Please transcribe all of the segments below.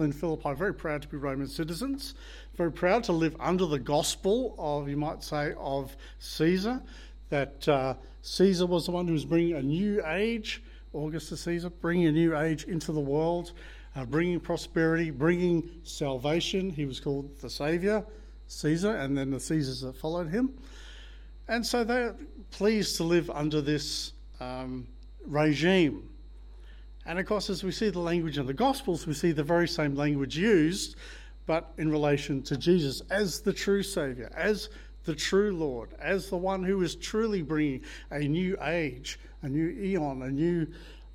people in Philippi very proud to be Roman citizens, very proud to live under the gospel of, you might say, of Caesar, that uh, Caesar was the one who was bringing a new age, Augustus Caesar, bringing a new age into the world, uh, bringing prosperity, bringing salvation. He was called the Saviour, Caesar, and then the Caesars that followed him. And so they're pleased to live under this um, regime. And of course, as we see the language in the Gospels, we see the very same language used, but in relation to Jesus as the true Saviour, as the true Lord, as the one who is truly bringing a new age, a new eon, a new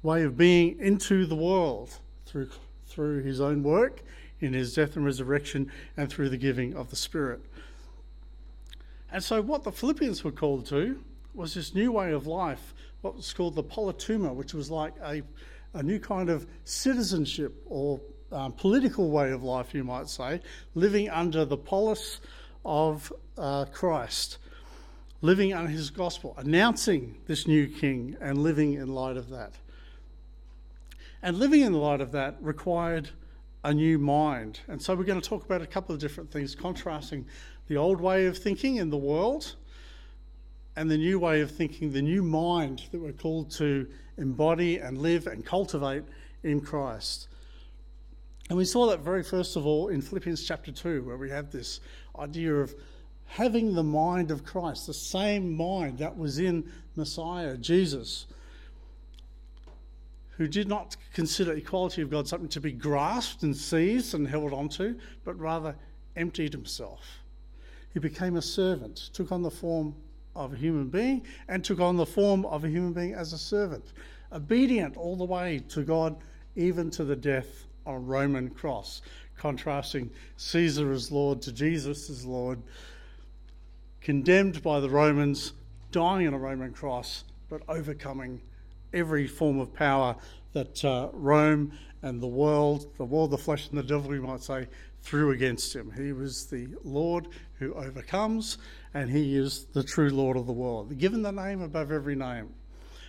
way of being into the world through, through his own work in his death and resurrection and through the giving of the Spirit. And so, what the Philippians were called to was this new way of life, what was called the politeuma, which was like a, a new kind of citizenship or um, political way of life, you might say, living under the polis of uh, Christ, living under his gospel, announcing this new king and living in light of that. And living in the light of that required a new mind. And so we're going to talk about a couple of different things, contrasting the old way of thinking in the world and the new way of thinking, the new mind that we're called to embody and live and cultivate in Christ. And we saw that very first of all in Philippians chapter 2, where we have this idea of having the mind of Christ, the same mind that was in Messiah, Jesus, who did not consider equality of God something to be grasped and seized and held onto, but rather emptied himself. He became a servant, took on the form of a human being, and took on the form of a human being as a servant, obedient all the way to God, even to the death on a Roman cross, contrasting Caesar as Lord to Jesus as Lord, condemned by the Romans, dying on a Roman cross, but overcoming every form of power that uh, Rome and the world, the world, the flesh, and the devil, we might say, threw against him. He was the Lord who overcomes, and he is the true Lord of the world, given the name above every name.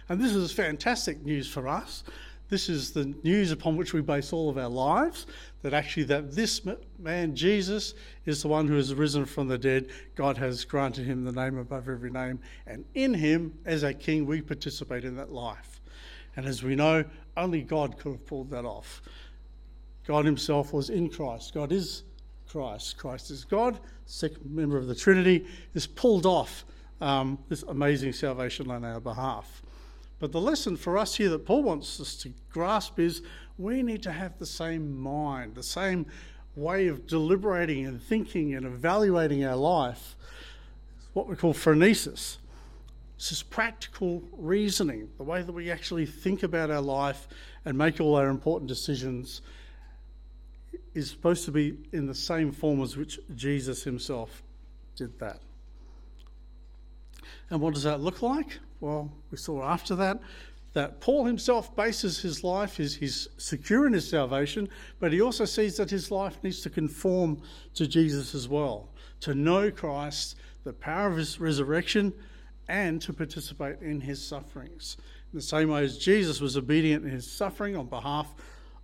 And this is fantastic news for us this is the news upon which we base all of our lives that actually that this man jesus is the one who has risen from the dead. God has granted him the name above every name and in him as a king we participate in that life. And as we know only god could have pulled that off. God himself was in christ. God is christ. Christ is god. Second member of the trinity is pulled off um, this amazing salvation on our behalf. But the lesson for us here that Paul wants us to grasp is we need to have the same mind, the same way of deliberating and thinking and evaluating our life. It's what we call phronesis. This is practical reasoning, the way that we actually think about our life and make all our important decisions is supposed to be in the same form as which Jesus himself did that. And what does that look like? Well, we saw after that that Paul himself bases his life, he's, he's secure in his salvation, but he also sees that his life needs to conform to Jesus as well, to know Christ, the power of his resurrection, and to participate in his sufferings. In the same way as Jesus was obedient in his suffering on behalf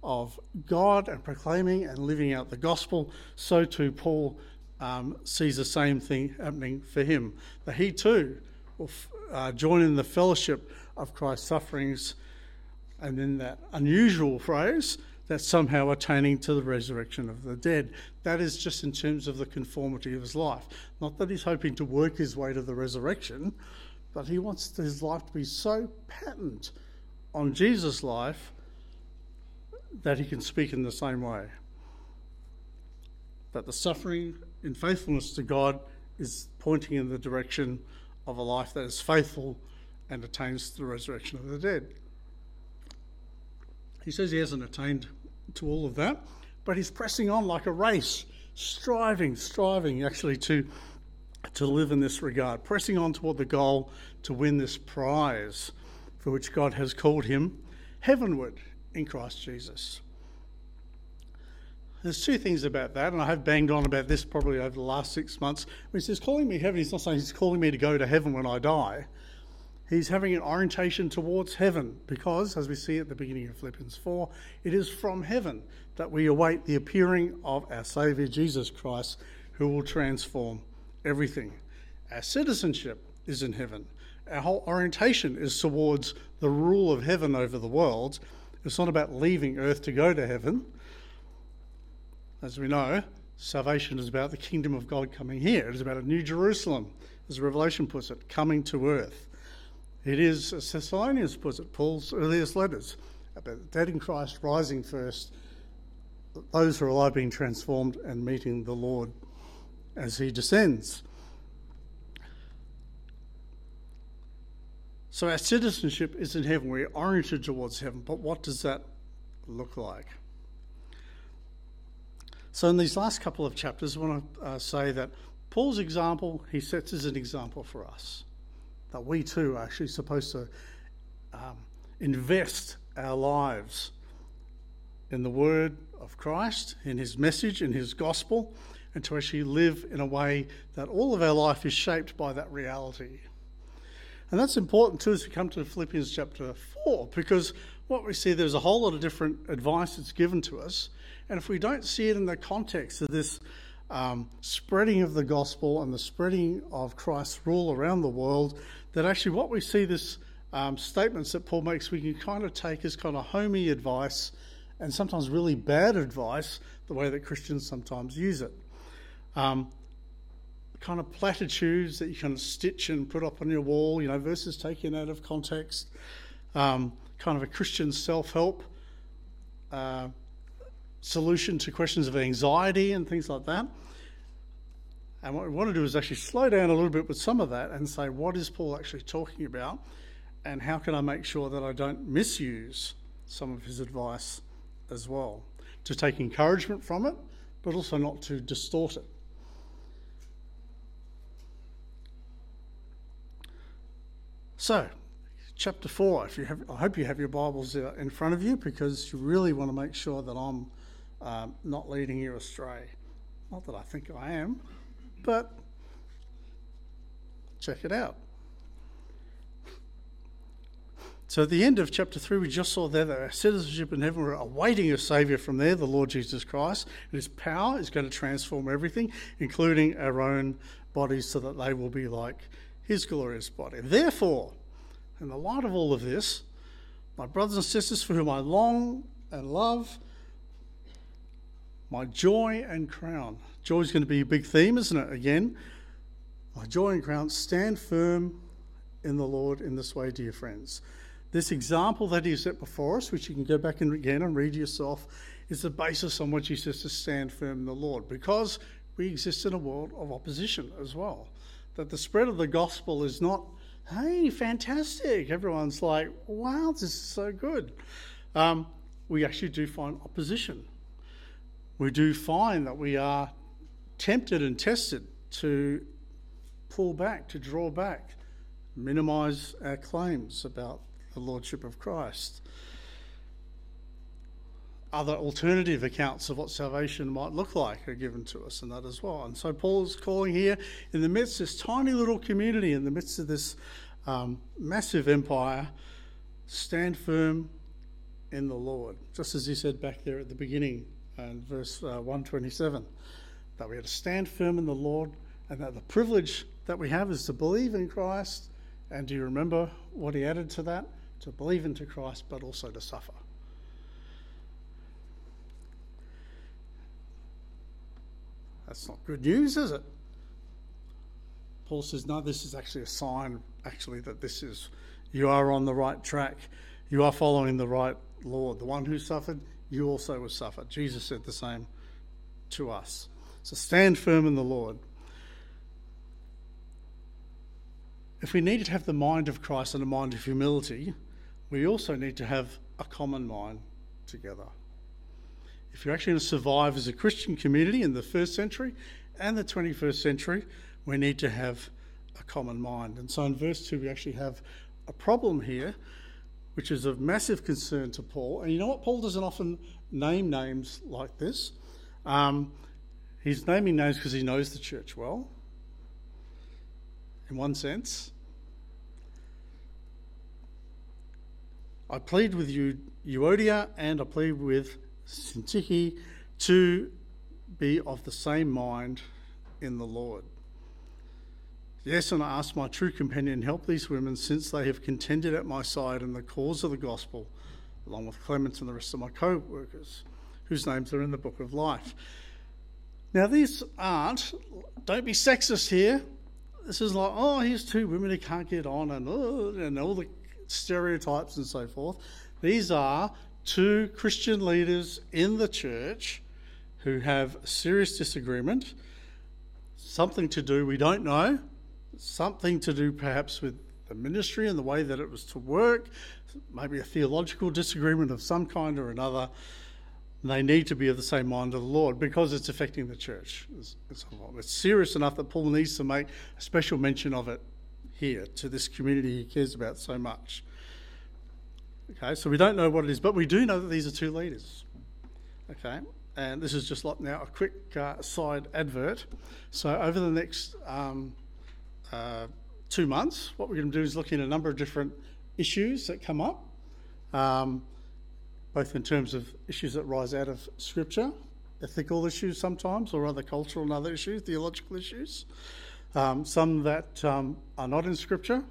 of God and proclaiming and living out the gospel, so too Paul um, sees the same thing happening for him. That he too will uh, join in the fellowship of Christ's sufferings, and then that unusual phrase that somehow attaining to the resurrection of the dead. That is just in terms of the conformity of his life. Not that he's hoping to work his way to the resurrection, but he wants his life to be so patent on Jesus' life that he can speak in the same way. That the suffering in faithfulness to God is pointing in the direction of a life that is faithful and attains the resurrection of the dead. He says he hasn't attained to all of that, but he's pressing on like a race, striving, striving actually to, to live in this regard, pressing on toward the goal to win this prize for which God has called him heavenward in Christ Jesus. There's two things about that, and I have banged on about this probably over the last six months. When he says calling me heaven, he's not saying he's calling me to go to heaven when I die. He's having an orientation towards heaven because, as we see at the beginning of Philippians 4, it is from heaven that we await the appearing of our Saviour Jesus Christ, who will transform everything. Our citizenship is in heaven. Our whole orientation is towards the rule of heaven over the world. It's not about leaving earth to go to heaven. As we know, salvation is about the kingdom of God coming here. It is about a new Jerusalem, as Revelation puts it, coming to earth. It is, as Thessalonians puts it, Paul's earliest letters, about the dead in Christ rising first, those who are alive being transformed and meeting the Lord as he descends. So our citizenship is in heaven. We're oriented towards heaven. But what does that look like? So in these last couple of chapters, I want to uh, say that Paul's example he sets as an example for us. That we too are actually supposed to um, invest our lives in the word of Christ, in his message, in his gospel, and to actually live in a way that all of our life is shaped by that reality. And that's important too as we come to Philippians chapter 4, because what we see there's a whole lot of different advice that's given to us. And if we don't see it in the context of this um, spreading of the gospel and the spreading of Christ's rule around the world, that actually what we see this um, statements that Paul makes, we can kind of take as kind of homey advice and sometimes really bad advice, the way that Christians sometimes use it. Um, kind of platitudes that you can stitch and put up on your wall, you know, verses taken out of context, um, kind of a Christian self help uh, solution to questions of anxiety and things like that. And what we want to do is actually slow down a little bit with some of that and say, what is Paul actually talking about? And how can I make sure that I don't misuse some of his advice as well? To take encouragement from it, but also not to distort it. So, chapter 4, if you have, I hope you have your Bibles in front of you because you really want to make sure that I'm um, not leading you astray. Not that I think I am, but check it out. So at the end of chapter 3, we just saw there that our citizenship in heaven, we're awaiting a Saviour from there, the Lord Jesus Christ. And His power is going to transform everything, including our own bodies, so that they will be like his glorious body. Therefore, in the light of all of this, my brothers and sisters for whom I long and love, my joy and crown. Joy is going to be a big theme, isn't it? Again, my joy and crown, stand firm in the Lord in this way, dear friends. This example that he set before us, which you can go back and again and read yourself, is the basis on which he says to stand firm in the Lord because we exist in a world of opposition as well that the spread of the gospel is not, hey, fantastic. Everyone's like, wow, this is so good. Um, we actually do find opposition. We do find that we are tempted and tested to pull back, to draw back, minimize our claims about the Lordship of Christ other alternative accounts of what salvation might look like are given to us, and that as well. And so Paul's calling here in the midst of this tiny little community, in the midst of this um, massive empire, stand firm in the Lord, just as he said back there at the beginning in verse uh, 127, that we have to stand firm in the Lord, and that the privilege that we have is to believe in Christ. And do you remember what he added to that? To believe into Christ, but also to suffer. That's not good news, is it? Paul says, no, this is actually a sign, actually, that this is, you are on the right track. You are following the right Lord. The one who suffered, you also will suffer. Jesus said the same to us. So stand firm in the Lord. If we need to have the mind of Christ and a mind of humility, we also need to have a common mind together if you're actually going to survive as a Christian community in the first century and the 21st century, we need to have a common mind. And so in verse 2, we actually have a problem here, which is of massive concern to Paul. And you know what? Paul doesn't often name names like this. Um, he's naming names because he knows the church well, in one sense. I plead with you, Euodia, and I plead with Syntyche to be of the same mind in the Lord. Yes, and I ask my true companion, help these women since they have contended at my side in the cause of the gospel, along with Clement and the rest of my co workers, whose names are in the book of life. Now, these aren't, don't be sexist here. This is like, oh, here's two women who can't get on, and, oh, and all the stereotypes and so forth. These are two Christian leaders in the church who have serious disagreement, something to do, we don't know, something to do perhaps with the ministry and the way that it was to work, maybe a theological disagreement of some kind or another. They need to be of the same mind of the Lord because it's affecting the church. It's, it's, it's serious enough that Paul needs to make a special mention of it here to this community he cares about so much. Okay, so we don't know what it is, but we do know that these are two leaders. Okay, and this is just like now a quick uh, side advert. So over the next um, uh, two months, what we're going to do is look at a number of different issues that come up, um, both in terms of issues that rise out of Scripture, ethical issues sometimes, or other cultural and other issues, theological issues, um, some that um, are not in Scripture,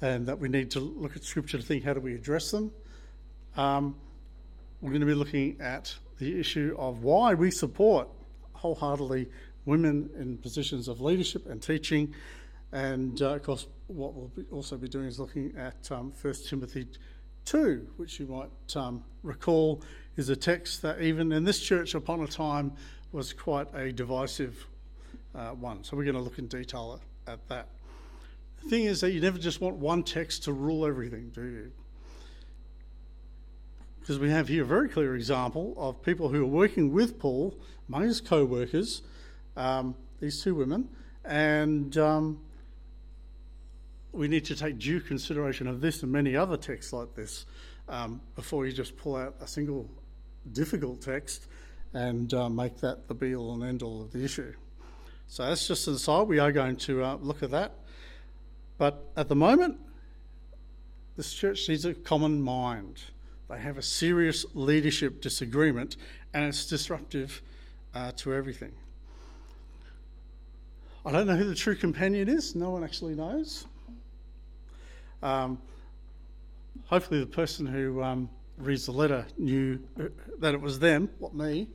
and that we need to look at Scripture to think how do we address them. Um, we're going to be looking at the issue of why we support wholeheartedly women in positions of leadership and teaching and uh, of course, what we'll be also be doing is looking at um, 1 Timothy 2, which you might um, recall is a text that even in this church upon a time was quite a divisive uh, one. So we're going to look in detail at, at that. The thing is that you never just want one text to rule everything, do you? Because we have here a very clear example of people who are working with Paul among his co workers, um, these two women, and um, we need to take due consideration of this and many other texts like this um, before you just pull out a single difficult text and uh, make that the be all and end all of the issue. So that's just an aside. We are going to uh, look at that. But at the moment, this church needs a common mind. They have a serious leadership disagreement and it's disruptive uh, to everything. I don't know who the true companion is, no one actually knows. Um, hopefully, the person who um, reads the letter knew uh, that it was them, not me.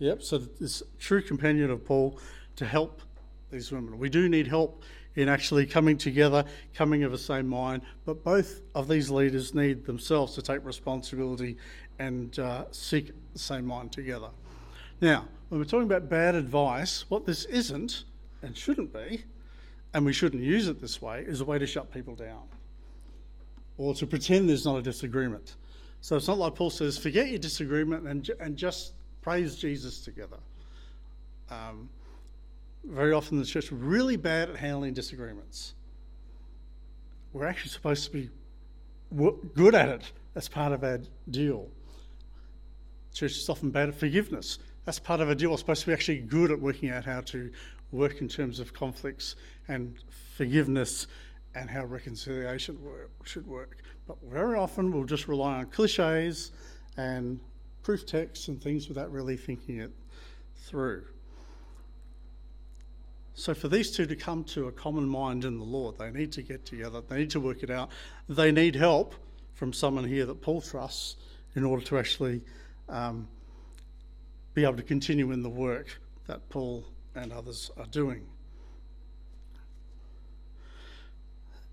Yep, so this true companion of Paul to help these women. We do need help in actually coming together, coming of the same mind, but both of these leaders need themselves to take responsibility and uh, seek the same mind together. Now, when we're talking about bad advice, what this isn't and shouldn't be, and we shouldn't use it this way, is a way to shut people down or to pretend there's not a disagreement. So it's not like Paul says, forget your disagreement and, and just praise Jesus together. Um, very often the church are really bad at handling disagreements. We're actually supposed to be good at it as part of our deal. Church is often bad at forgiveness. That's part of our deal. We're supposed to be actually good at working out how to work in terms of conflicts and forgiveness and how reconciliation work, should work. But very often we'll just rely on cliches and proof texts and things without really thinking it through. So, for these two to come to a common mind in the Lord, they need to get together, they need to work it out. They need help from someone here that Paul trusts in order to actually um, be able to continue in the work that Paul and others are doing.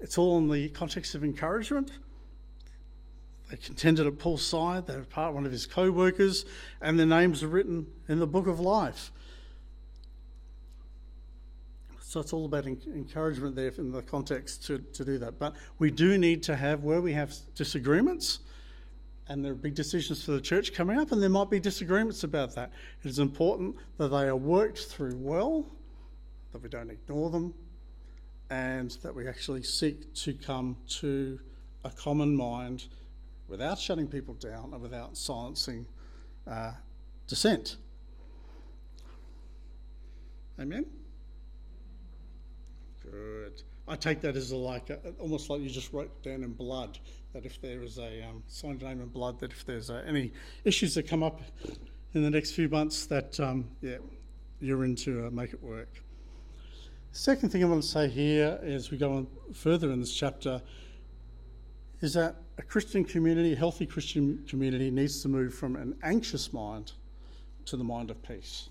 It's all in the context of encouragement. They contended at Paul's side, they were part one of his co workers, and their names are written in the book of life. So it's all about encouragement there in the context to, to do that. But we do need to have, where we have disagreements, and there are big decisions for the church coming up, and there might be disagreements about that. It is important that they are worked through well, that we don't ignore them, and that we actually seek to come to a common mind without shutting people down and without silencing uh, dissent. Amen? Good. I take that as a, like a, almost like you just wrote down in blood that if there is a um, signed name in blood, that if there's uh, any issues that come up in the next few months, that um, yeah, you're in to uh, make it work. Second thing I want to say here as we go on further in this chapter is that a Christian community, a healthy Christian community, needs to move from an anxious mind to the mind of peace.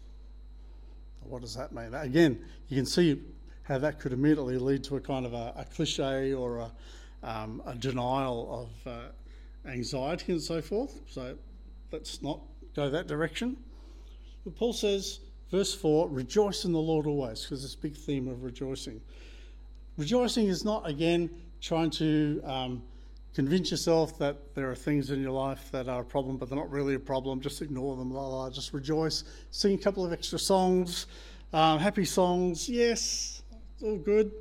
What does that mean? Again, you can see how that could immediately lead to a kind of a, a cliche or a, um, a denial of uh, anxiety and so forth. So let's not go that direction. But Paul says, verse 4 rejoice in the Lord always, because this big theme of rejoicing. Rejoicing is not, again, trying to um, convince yourself that there are things in your life that are a problem, but they're not really a problem. Just ignore them, la la. Just rejoice. Sing a couple of extra songs, um, happy songs. Yes, it's all good.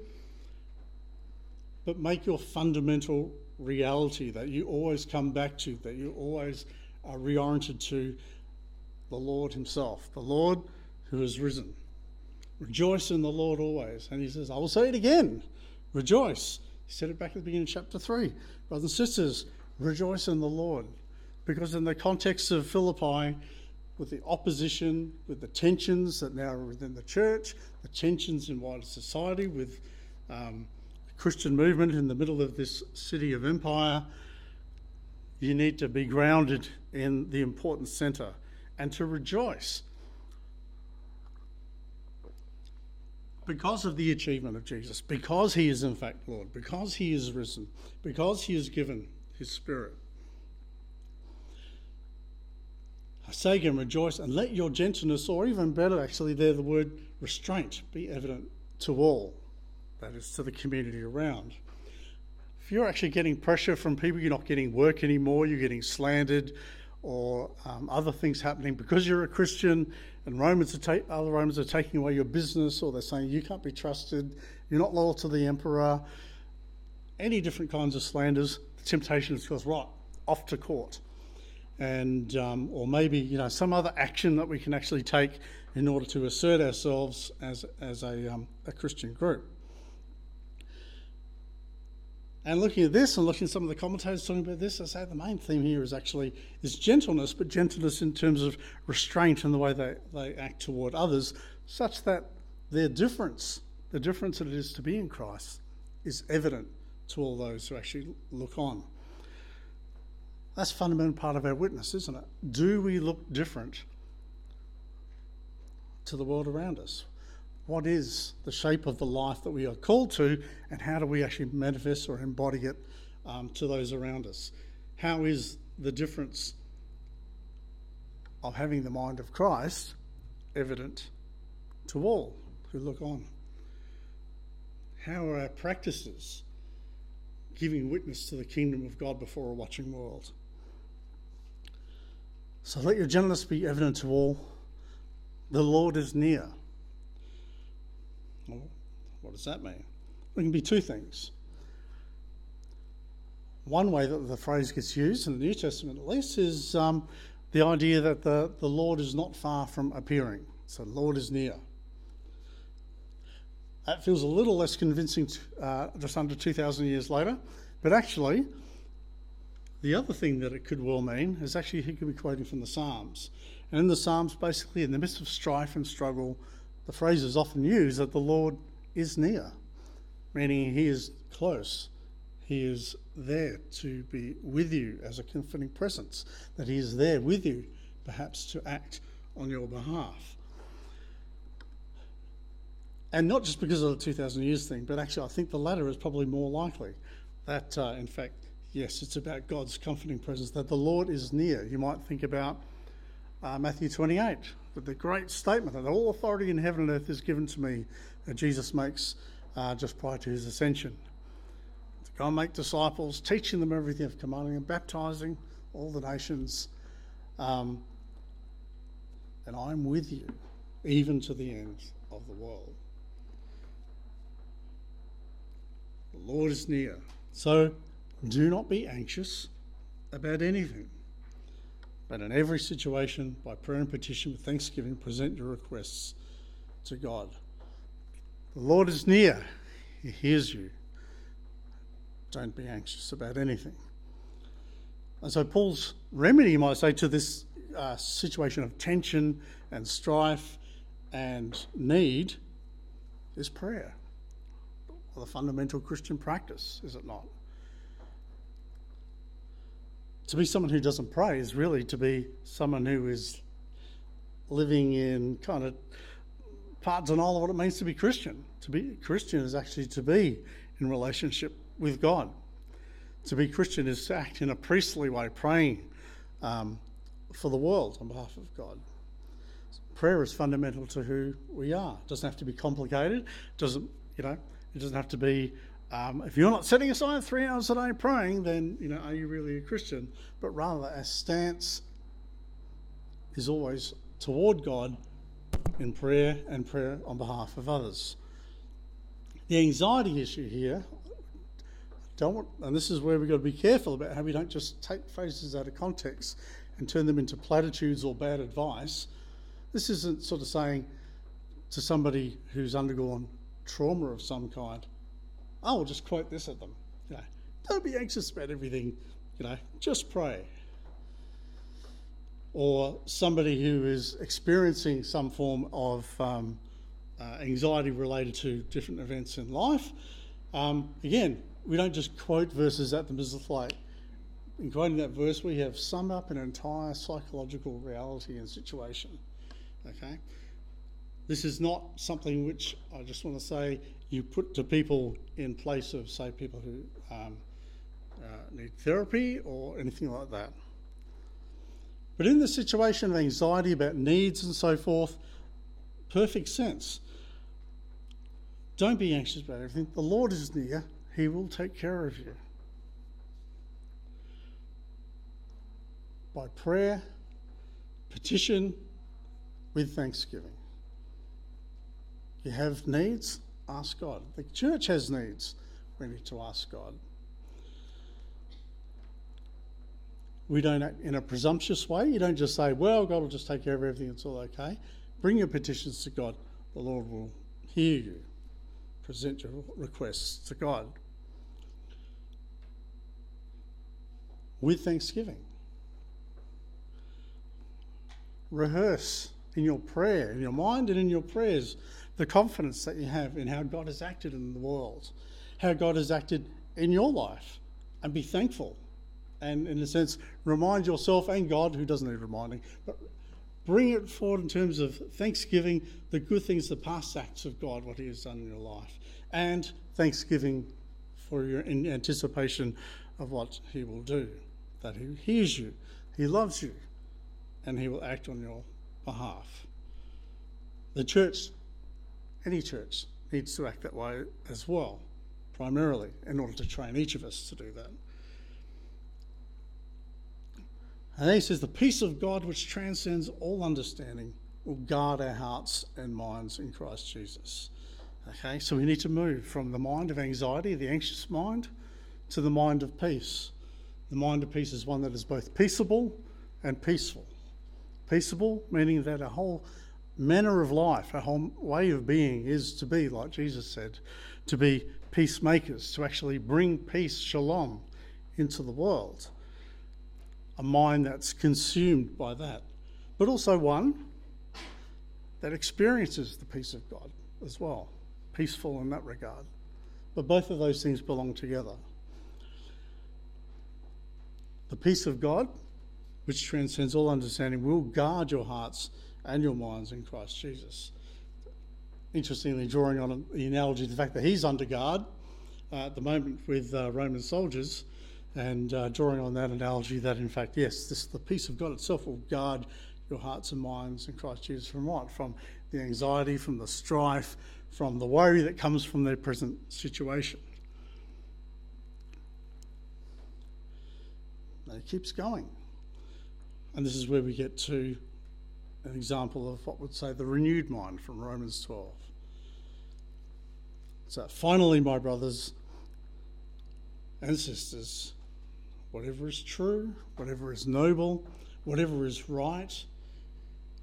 But make your fundamental reality that you always come back to, that you always are reoriented to the Lord Himself, the Lord who has risen. Rejoice in the Lord always. And He says, I will say it again rejoice. He said it back at the beginning of chapter 3. Brothers and sisters, rejoice in the Lord. Because in the context of Philippi, with the opposition, with the tensions that now are within the church, the tensions in wider society, with um, the Christian movement in the middle of this city of empire, you need to be grounded in the important centre and to rejoice because of the achievement of Jesus, because he is in fact Lord, because he is risen, because he has given his Spirit. I say again, rejoice and let your gentleness, or even better, actually, there the word restraint, be evident to all, that is, to the community around. If you're actually getting pressure from people, you're not getting work anymore, you're getting slandered, or um, other things happening because you're a Christian and Romans are ta- other Romans are taking away your business or they're saying you can't be trusted, you're not loyal to the emperor, any different kinds of slanders, the temptation is goes right off to court, and um, or maybe you know some other action that we can actually take in order to assert ourselves as as a, um, a Christian group. And looking at this and looking at some of the commentators talking about this, I say the main theme here is actually is gentleness, but gentleness in terms of restraint in the way they, they act toward others, such that their difference, the difference that it is to be in Christ, is evident to all those who actually look on. That's a fundamental part of our witness, isn't it? Do we look different to the world around us? What is the shape of the life that we are called to, and how do we actually manifest or embody it um, to those around us? How is the difference of having the mind of Christ evident to all who look on? How are our practices giving witness to the kingdom of God before a watching world? So let your gentleness be evident to all. The Lord is near. Well, what does that mean? It can be two things. One way that the phrase gets used, in the New Testament at least, is um, the idea that the, the Lord is not far from appearing. So, Lord is near. That feels a little less convincing uh, just under 2,000 years later, but actually, the other thing that it could well mean is actually he could be quoting from the Psalms. And in the Psalms, basically, in the midst of strife and struggle, the phrase is often used that the Lord is near, meaning he is close. He is there to be with you as a comforting presence, that he is there with you, perhaps to act on your behalf. And not just because of the 2,000 years thing, but actually, I think the latter is probably more likely. That, uh, in fact, yes, it's about God's comforting presence, that the Lord is near. You might think about uh, Matthew 28, with the great statement that all authority in heaven and earth is given to me that Jesus makes uh, just prior to his ascension. To go and make disciples, teaching them everything I've commanded them, baptizing all the nations. Um, and I'm with you even to the end of the world. The Lord is near. So do not be anxious about anything. But in every situation, by prayer and petition with thanksgiving, present your requests to God. The Lord is near, He hears you. Don't be anxious about anything. And so Paul's remedy, you might say, to this uh, situation of tension and strife and need is prayer. Well, the fundamental Christian practice, is it not? To be someone who doesn't pray is really to be someone who is living in kind of part all of what it means to be Christian. To be Christian is actually to be in relationship with God. To be Christian is to act in a priestly way, praying um, for the world on behalf of God. Prayer is fundamental to who we are. It doesn't have to be complicated. It doesn't, you know, it doesn't have to be. Um, if you're not setting aside three hours a day praying, then you know, are you really a Christian? But rather, our stance is always toward God in prayer and prayer on behalf of others. The anxiety issue here, don't want, and this is where we've got to be careful about how we don't just take phrases out of context and turn them into platitudes or bad advice. This isn't sort of saying to somebody who's undergone trauma of some kind, I will just quote this at them. You know, don't be anxious about everything, you know, just pray or somebody who is experiencing some form of um, uh, anxiety related to different events in life. Um, again, we don't just quote verses at them as if like, in quoting that verse, we have summed up an entire psychological reality and situation. Okay? This is not something which I just want to say you put to people in place of, say, people who um, uh, need therapy or anything like that. But in the situation of anxiety about needs and so forth, perfect sense. Don't be anxious about everything. The Lord is near, He will take care of you. By prayer, petition, with thanksgiving. You have needs, ask God. The church has needs, we need to ask God. We don't act in a presumptuous way. You don't just say, well, God will just take care of everything, it's all okay. Bring your petitions to God. The Lord will hear you. Present your requests to God with thanksgiving. Rehearse in your prayer, in your mind and in your prayers, the confidence that you have in how God has acted in the world, how God has acted in your life, and be thankful and, in a sense, remind yourself and God, who doesn't need reminding, but bring it forward in terms of thanksgiving, the good things, the past acts of God, what He has done in your life, and thanksgiving for your in anticipation of what He will do, that He hears you, He loves you, and He will act on your behalf. The church, any church, needs to act that way as well, primarily, in order to train each of us to do that. And then he says, The peace of God which transcends all understanding will guard our hearts and minds in Christ Jesus. Okay, so we need to move from the mind of anxiety, the anxious mind, to the mind of peace. The mind of peace is one that is both peaceable and peaceful. Peaceable, meaning that a whole manner of life, a whole way of being is to be, like Jesus said, to be peacemakers, to actually bring peace, shalom, into the world a mind that's consumed by that, but also one that experiences the peace of God as well, peaceful in that regard. But both of those things belong together. The peace of God, which transcends all understanding, will guard your hearts and your minds in Christ Jesus. Interestingly, drawing on the analogy the fact that he's under guard uh, at the moment with uh, Roman soldiers, and uh, drawing on that analogy, that in fact, yes, this, the peace of God itself will guard your hearts and minds in Christ Jesus from what? From the anxiety, from the strife, from the worry that comes from their present situation. And it keeps going. And this is where we get to an example of what would say the renewed mind from Romans 12. So, finally, my brothers and sisters, whatever is true, whatever is noble, whatever is right,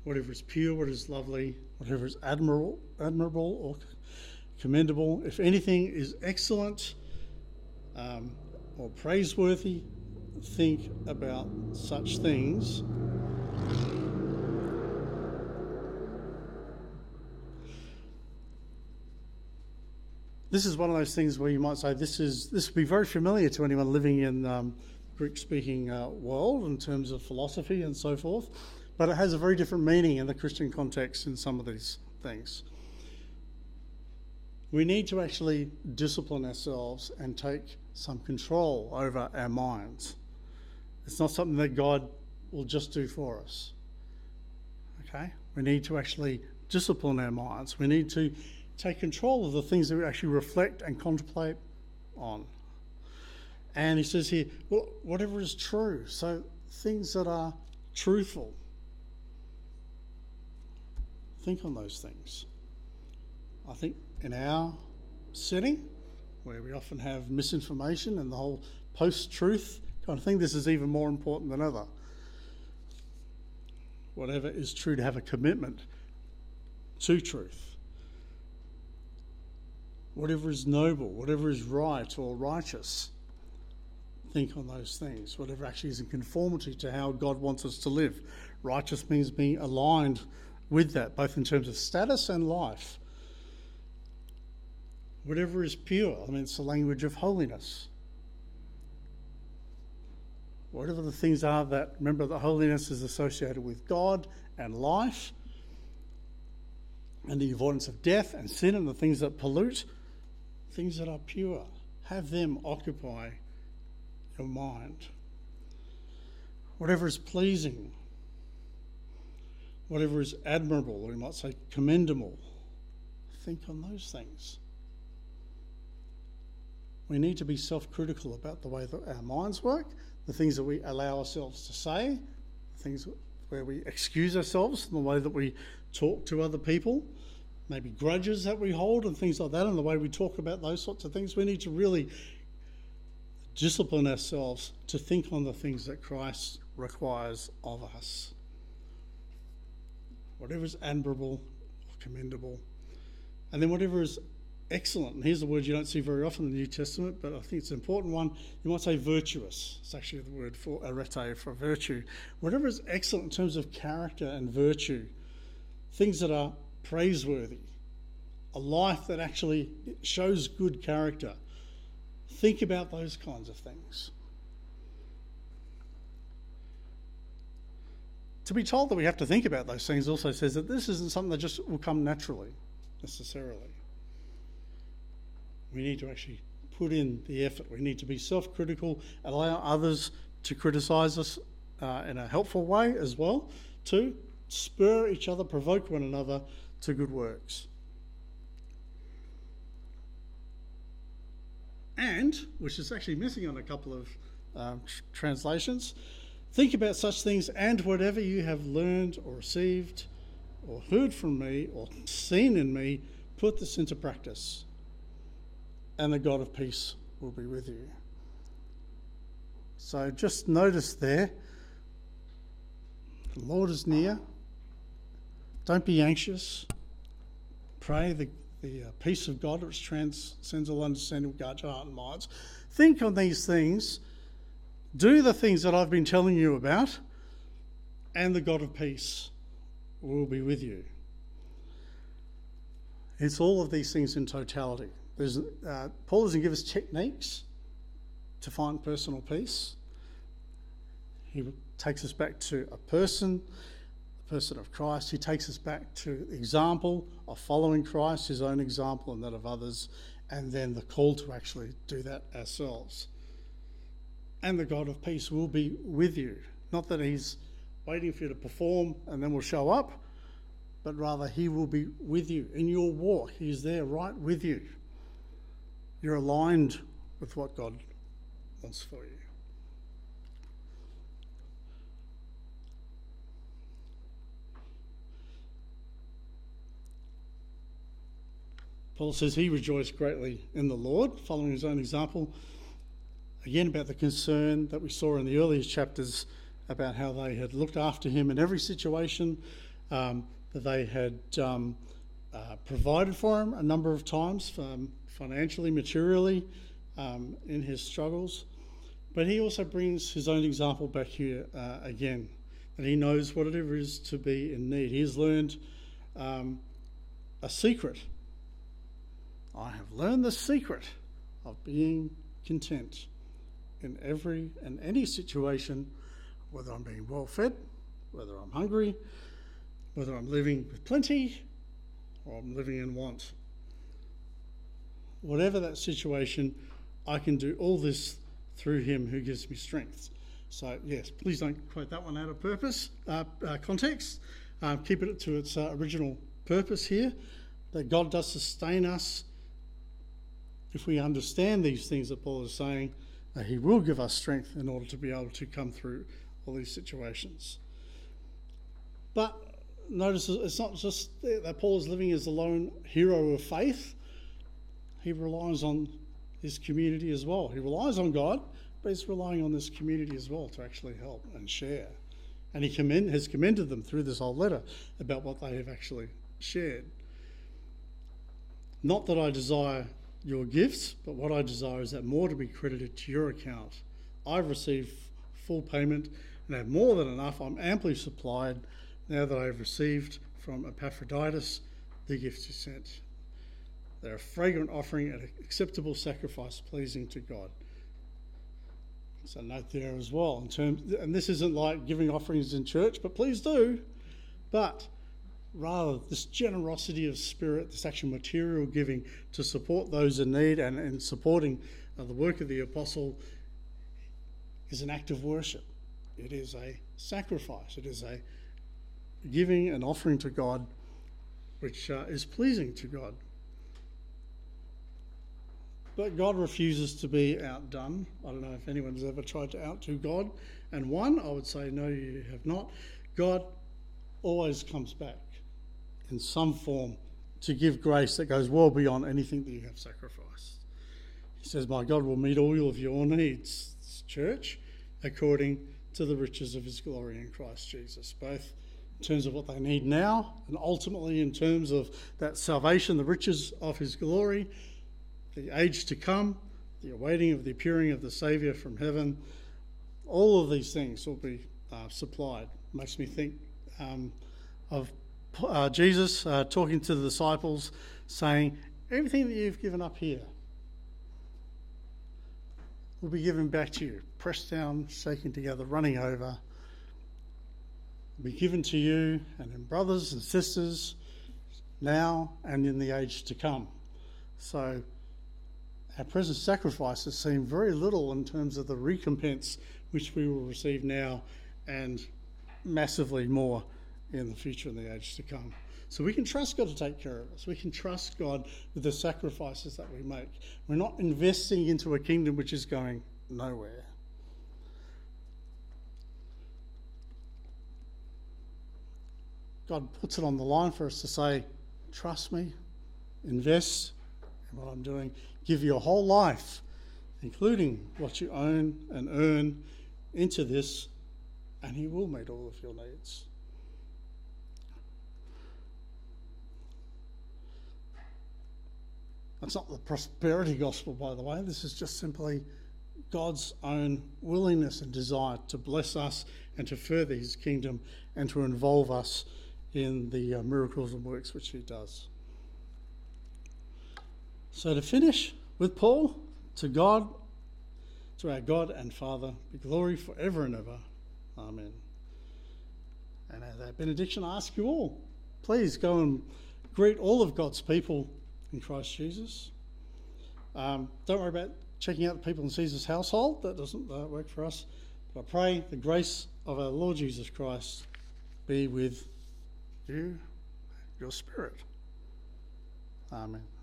whatever is pure, what is lovely, whatever is admirable, admirable or commendable, if anything is excellent um, or praiseworthy, think about such things, this is one of those things where you might say this is this would be very familiar to anyone living in um, Greek-speaking uh, world in terms of philosophy and so forth, but it has a very different meaning in the Christian context in some of these things. We need to actually discipline ourselves and take some control over our minds. It's not something that God will just do for us. Okay? We need to actually discipline our minds. We need to take control of the things that we actually reflect and contemplate on. And he says here, well, whatever is true. So things that are truthful. Think on those things. I think in our setting, where we often have misinformation and the whole post truth kind of thing, this is even more important than ever. Whatever is true, to have a commitment to truth whatever is noble, whatever is right or righteous. Think on those things, whatever actually is in conformity to how God wants us to live. Righteous means being aligned with that, both in terms of status and life. Whatever is pure, I mean, it's the language of holiness. Whatever the things are that, remember, that holiness is associated with God and life and the avoidance of death and sin and the things that pollute things that are pure. Have them occupy your mind. Whatever is pleasing, whatever is admirable, or you might say commendable, think on those things. We need to be self critical about the way that our minds work, the things that we allow ourselves to say, the things where we excuse ourselves, the way that we talk to other people, maybe grudges that we hold and things like that, and the way we talk about those sorts of things. We need to really discipline ourselves to think on the things that Christ requires of us. Whatever is admirable or commendable. And then whatever is excellent. And here's a word you don't see very often in the New Testament, but I think it's an important one. You might say virtuous. It's actually the word for arete, for virtue. Whatever is excellent in terms of character and virtue. Things that are praiseworthy, a life that actually shows good character. Think about those kinds of things. To be told that we have to think about those things also says that this isn't something that just will come naturally, necessarily. We need to actually put in the effort. We need to be self critical, allow others to criticise us uh, in a helpful way as well, to spur each other, provoke one another to good works. And, which is actually missing on a couple of um, tr- translations, think about such things and whatever you have learned or received or heard from me or seen in me, put this into practice. And the God of peace will be with you. So just notice there, the Lord is near. Don't be anxious. Pray the, the uh, peace of God, which transcends all understanding, will guard your heart and minds. Think on these things. Do the things that I've been telling you about, and the God of peace will be with you. It's all of these things in totality. Uh, Paul doesn't give us techniques to find personal peace. He takes us back to a person person of Christ. He takes us back to the example of following Christ, his own example and that of others, and then the call to actually do that ourselves. And the God of peace will be with you. Not that he's waiting for you to perform and then will show up, but rather he will be with you in your walk. He's there right with you. You're aligned with what God wants for you. Paul says he rejoiced greatly in the Lord, following his own example. Again, about the concern that we saw in the earlier chapters about how they had looked after him in every situation, um, that they had um, uh, provided for him a number of times, um, financially, materially, um, in his struggles. But he also brings his own example back here uh, again, that he knows what it is to be in need. He has learned um, a secret. I have learned the secret of being content in every and any situation, whether I'm being well fed, whether I'm hungry, whether I'm living with plenty, or I'm living in want. Whatever that situation, I can do all this through Him who gives me strength. So, yes, please don't quote that one out of purpose, uh, uh, context. Um, keep it to its uh, original purpose here that God does sustain us if we understand these things that Paul is saying, He will give us strength in order to be able to come through all these situations. But notice it's not just that Paul is living as the lone hero of faith, he relies on his community as well. He relies on God, but he's relying on this community as well to actually help and share. And he commend, has commended them through this whole letter about what they have actually shared. Not that I desire your gifts, but what I desire is that more to be credited to your account. I've received full payment and have more than enough. I'm amply supplied now that I have received from Epaphroditus the gifts you sent. They're a fragrant offering, an acceptable sacrifice pleasing to God. So note there as well in terms, and this isn't like giving offerings in church, but please do. But rather, this generosity of spirit, this actual material giving to support those in need and, and supporting uh, the work of the apostle is an act of worship. It is a sacrifice. It is a giving and offering to God which uh, is pleasing to God. But God refuses to be outdone. I don't know if anyone has ever tried to outdo God and one, I would say, no, you have not. God always comes back in some form to give grace that goes well beyond anything that you have sacrificed. He says, My God will meet all of your needs, church, according to the riches of his glory in Christ Jesus, both in terms of what they need now and ultimately in terms of that salvation, the riches of his glory, the age to come, the awaiting of the appearing of the Saviour from heaven. All of these things will be uh, supplied. Makes me think um, of uh, Jesus uh, talking to the disciples, saying, Everything that you've given up here will be given back to you, pressed down, shaken together, running over, will be given to you and in brothers and sisters now and in the age to come. So, our present sacrifices seem very little in terms of the recompense which we will receive now and massively more in the future and the age to come. So we can trust God to take care of us. We can trust God with the sacrifices that we make. We're not investing into a kingdom which is going nowhere. God puts it on the line for us to say, trust me, invest in what I'm doing, give your whole life, including what you own and earn, into this, and He will meet all of your needs. That's not the prosperity gospel, by the way. This is just simply God's own willingness and desire to bless us and to further his kingdom and to involve us in the uh, miracles and works which he does. So, to finish with Paul, to God, to our God and Father, be glory forever and ever. Amen. And as that benediction, I ask you all, please go and greet all of God's people in Christ Jesus. Um, don't worry about checking out the people in Caesar's household. That doesn't uh, work for us. But I pray the grace of our Lord Jesus Christ be with you, your spirit. Amen.